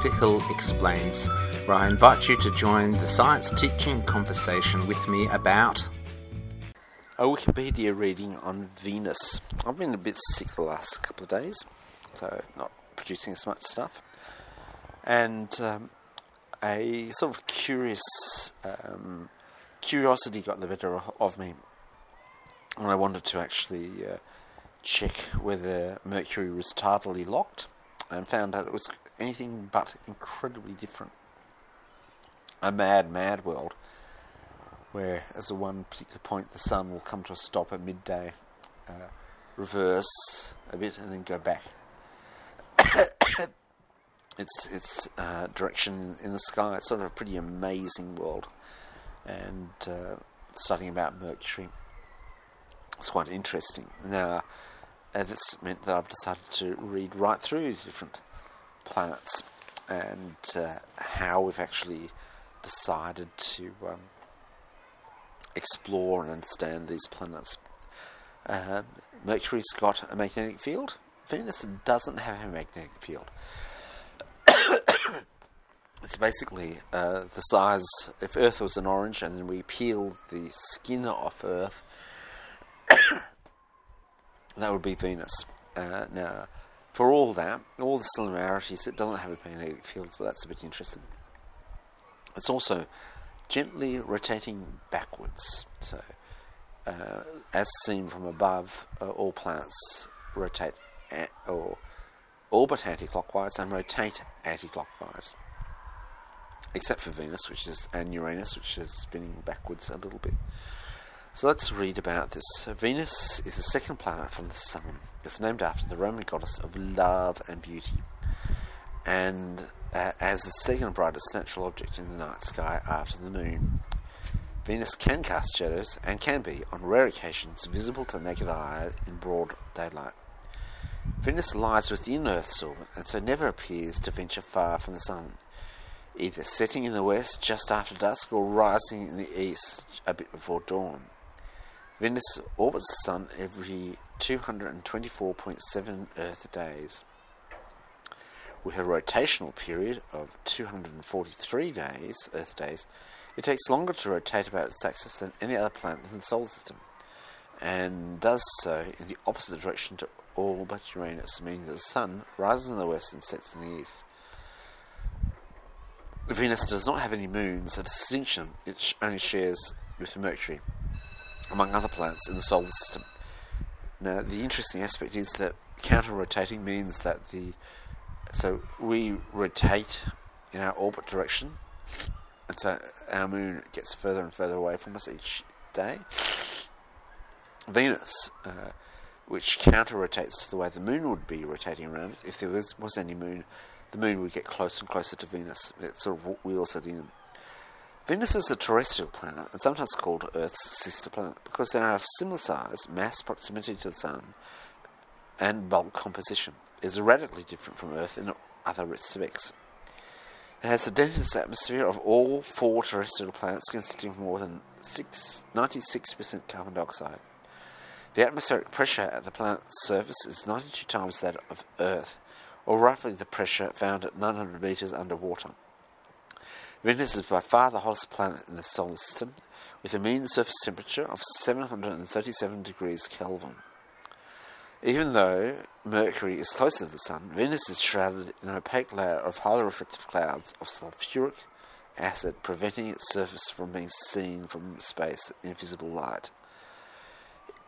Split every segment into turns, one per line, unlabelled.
Peter Hill Explains, where I invite you to join the science teaching conversation with me about
a Wikipedia reading on Venus. I've been a bit sick the last couple of days, so not producing as much stuff. And um, a sort of curious um, curiosity got the better of me, and I wanted to actually uh, check whether Mercury was tidally locked, and found out it was anything but incredibly different. A mad, mad world where, as at one particular point, the sun will come to a stop at midday, uh, reverse a bit, and then go back. its its uh, direction in the sky. It's sort of a pretty amazing world, and uh, studying about Mercury. It's quite interesting. Now, uh, this meant that I've decided to read right through different planets and uh, how we've actually decided to um, explore and understand these planets. Uh, Mercury's got a magnetic field. Venus doesn't have a magnetic field. it's basically uh, the size. If Earth was an orange, and then we peeled the skin off Earth, that would be Venus. Uh, now, for all that, all the similarities, it doesn't have a magnetic field, so that's a bit interesting. It's also gently rotating backwards. So, uh, as seen from above, uh, all planets rotate or orbit anti-clockwise and rotate anti-clockwise, except for Venus, which is and Uranus, which is spinning backwards a little bit. So let's read about this. Venus is the second planet from the Sun. It's named after the Roman goddess of love and beauty, and uh, as the second brightest natural object in the night sky after the moon. Venus can cast shadows and can be, on rare occasions, visible to the naked eye in broad daylight. Venus lies within Earth's orbit and so never appears to venture far from the Sun, either setting in the west just after dusk or rising in the east a bit before dawn. Venus orbits the Sun every 224.7 Earth days with a rotational period of 243 days, Earth days, it takes longer to rotate about its axis than any other planet in the solar system, and does so in the opposite direction to all but Uranus, meaning that the Sun rises in the west and sets in the east. Venus does not have any moons, a distinction. It only shares with Mercury, among other planets in the solar system. Now, the interesting aspect is that counter rotating means that the so we rotate in our orbit direction, and so our moon gets further and further away from us each day. Venus, uh, which counter rotates to the way the moon would be rotating around it, if there was, was any moon, the moon would get closer and closer to Venus. It sort of wheels it in. Venus is a terrestrial planet and sometimes called Earth's sister planet because they are of similar size, mass, proximity to the Sun, and bulk composition is radically different from Earth in other respects. It has the densest atmosphere of all four terrestrial planets, consisting of more than 6, 96% carbon dioxide. The atmospheric pressure at the planet's surface is 92 times that of Earth, or roughly the pressure found at 900 metres underwater. Venus is by far the hottest planet in the solar system, with a mean surface temperature of 737 degrees Kelvin. Even though Mercury is closer to the Sun, Venus is shrouded in an opaque layer of highly reflective clouds of sulfuric acid, preventing its surface from being seen from space in visible light.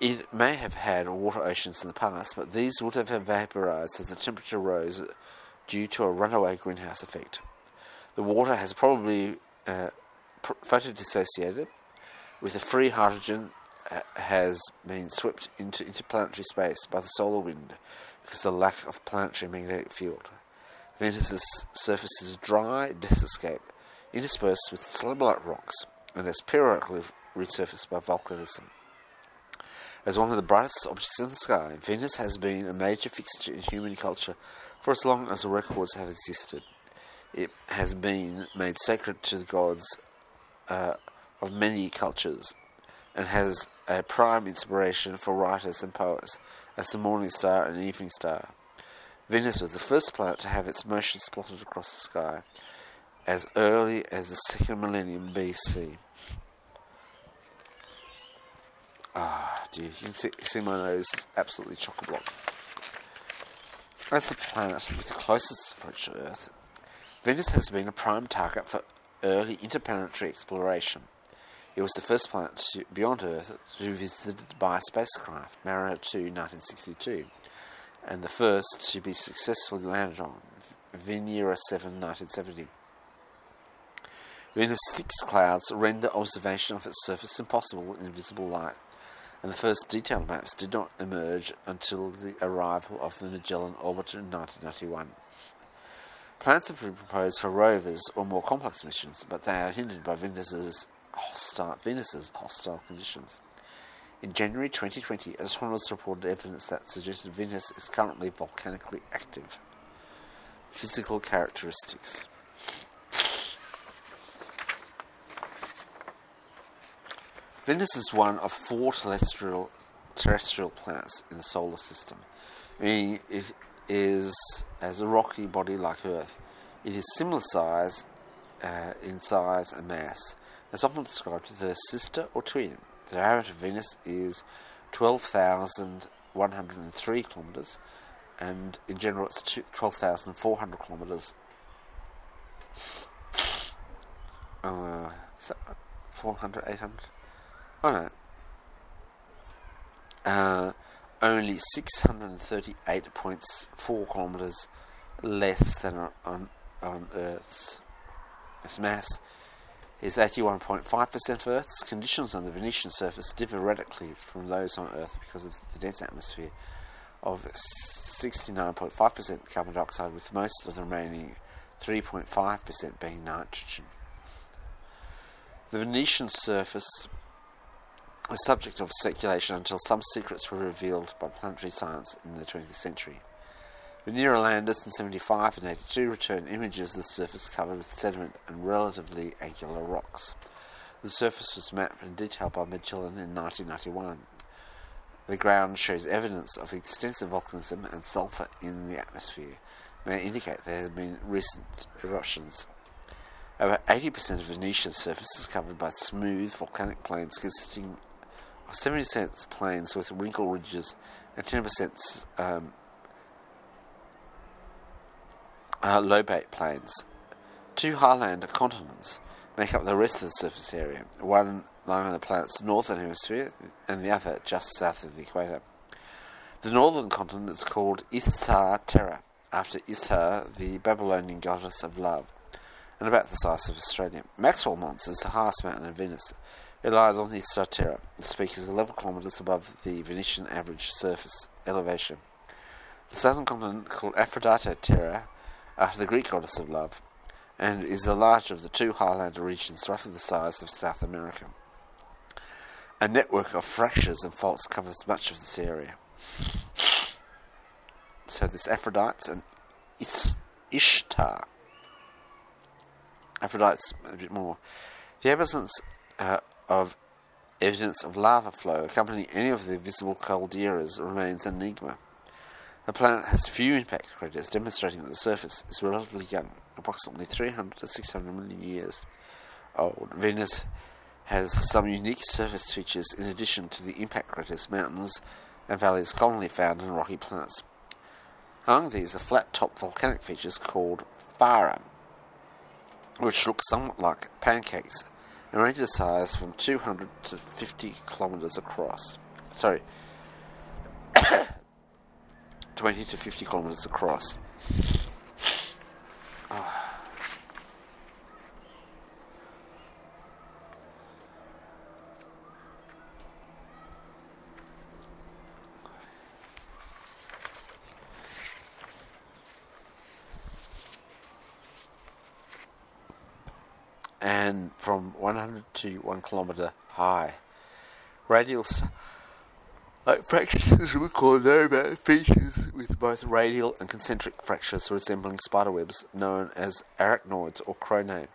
It may have had water oceans in the past, but these would have evaporized as the temperature rose due to a runaway greenhouse effect. The water has probably uh, photodissociated, with the free hydrogen has been swept into interplanetary space by the solar wind because of the lack of planetary magnetic field. Venus's surface is dry desertscape, interspersed with slab-like rocks, and is periodically resurfaced by volcanism. As one of the brightest objects in the sky, Venus has been a major fixture in human culture for as long as records have existed. It has been made sacred to the gods uh, of many cultures and has a prime inspiration for writers and poets as the morning star and evening star. Venus was the first planet to have its motion spotted across the sky as early as the second millennium BC. Ah, dear, you can see, see my nose is absolutely chock a block. As the planet with the closest approach to Earth, Venus has been a prime target for early interplanetary exploration. It was the first planet beyond Earth to be visited by a spacecraft, Mariner 2 1962, and the first to be successfully landed on, Venera 7 1970. Venus' thick clouds render observation of its surface impossible in visible light, and the first detailed maps did not emerge until the arrival of the Magellan orbiter in 1991. Plans have been proposed for rovers or more complex missions, but they are hindered by Venus's hostile, Venus's hostile conditions. In January 2020, astronomers reported evidence that suggested Venus is currently volcanically active. Physical characteristics. Venus is one of four terrestrial, terrestrial planets in the solar system, meaning it is as a rocky body like Earth. It is similar size uh, in size and mass. It's often described as a sister or twin. The diameter of Venus is 12,103 kilometres, and in general it's 12,400 kilometres. Uh, is that 400, 800? Oh no. Uh, only 638.4 kilometres less than on, on Earth's its mass is 81.5% of Earth's. Conditions on the Venetian surface differ radically from those on Earth because of the dense atmosphere of 69.5% carbon dioxide, with most of the remaining 3.5% being nitrogen. The Venetian surface the subject of speculation until some secrets were revealed by planetary science in the 20th century. Venera landers in 75 and 82 returned images of the surface covered with sediment and relatively angular rocks. The surface was mapped in detail by Magellan in 1991. The ground shows evidence of extensive volcanism and sulfur in the atmosphere, may indicate there have been recent eruptions. Over 80% of Venetian surface is covered by smooth volcanic plains consisting 70% plains with wrinkle ridges and 10% um, uh, lobate plains. Two highland continents make up the rest of the surface area, one lying on the planet's northern hemisphere and the other just south of the equator. The northern continent is called Ishtar Terra, after Ishtar, the Babylonian goddess of love, and about the size of Australia. Maxwell Mons is the highest mountain in Venus, it lies on the Ishtar Terra. The peak is 11 kilometres above the Venetian average surface elevation. The southern continent, called Aphrodite Terra, after the Greek goddess of love, and is the larger of the two Highlander regions, roughly the size of South America. A network of fractures and faults covers much of this area. So there's Aphrodite and it's Ishtar. Aphrodite's a bit more. The absence uh, of evidence of lava flow accompanying any of the visible calderas remains an enigma. The planet has few impact craters, demonstrating that the surface is relatively young, approximately 300 to 600 million years old. Venus has some unique surface features in addition to the impact craters, mountains, and valleys commonly found in rocky planets. Among these are flat top volcanic features called farra, which look somewhat like pancakes and range in size from 200 to 50 kilometers across. Sorry, 20 to 50 kilometers across. Oh. And from 100 to 1 kilometer high. Radial like fractures we call novae features with both radial and concentric fractures resembling spiderwebs known as arachnoids or coronae.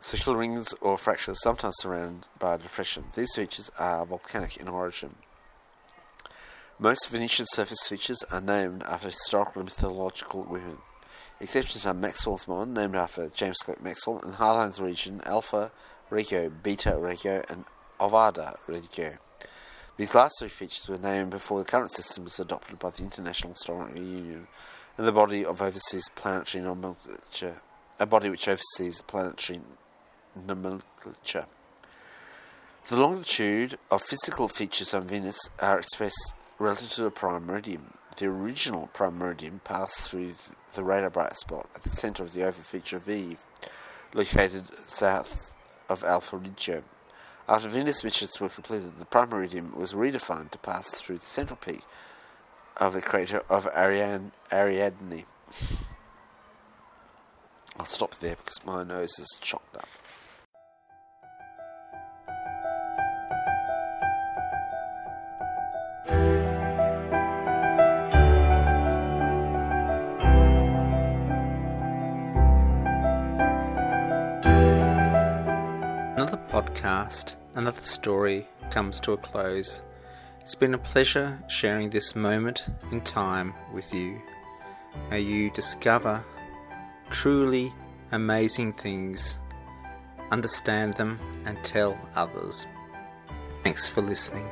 Circular rings or fractures sometimes surrounded by depression. These features are volcanic in origin. Most Venetian surface features are named after historical and mythological women. Exceptions are Maxwell's Mon, named after James Clerk Maxwell, and Highlands region Alpha Regio, Beta Regio, and Ovda Regio. These last three features were named before the current system was adopted by the International Astronomy Union and the body of overseas planetary nomenclature, a body which oversees planetary nomenclature. The longitude of physical features on Venus are expressed relative to the prime meridian. The original prime meridian passed through the radar bright spot at the centre of the oval feature of Eve, located south of Alpha Regio. After Venus missions were completed, the prime meridian was redefined to pass through the central peak of the crater of Ariadne. Ariadne. I'll stop there because my nose is chocked up.
Podcast, another story comes to a close. It's been a pleasure sharing this moment in time with you. May you discover truly amazing things, understand them, and tell others. Thanks for listening.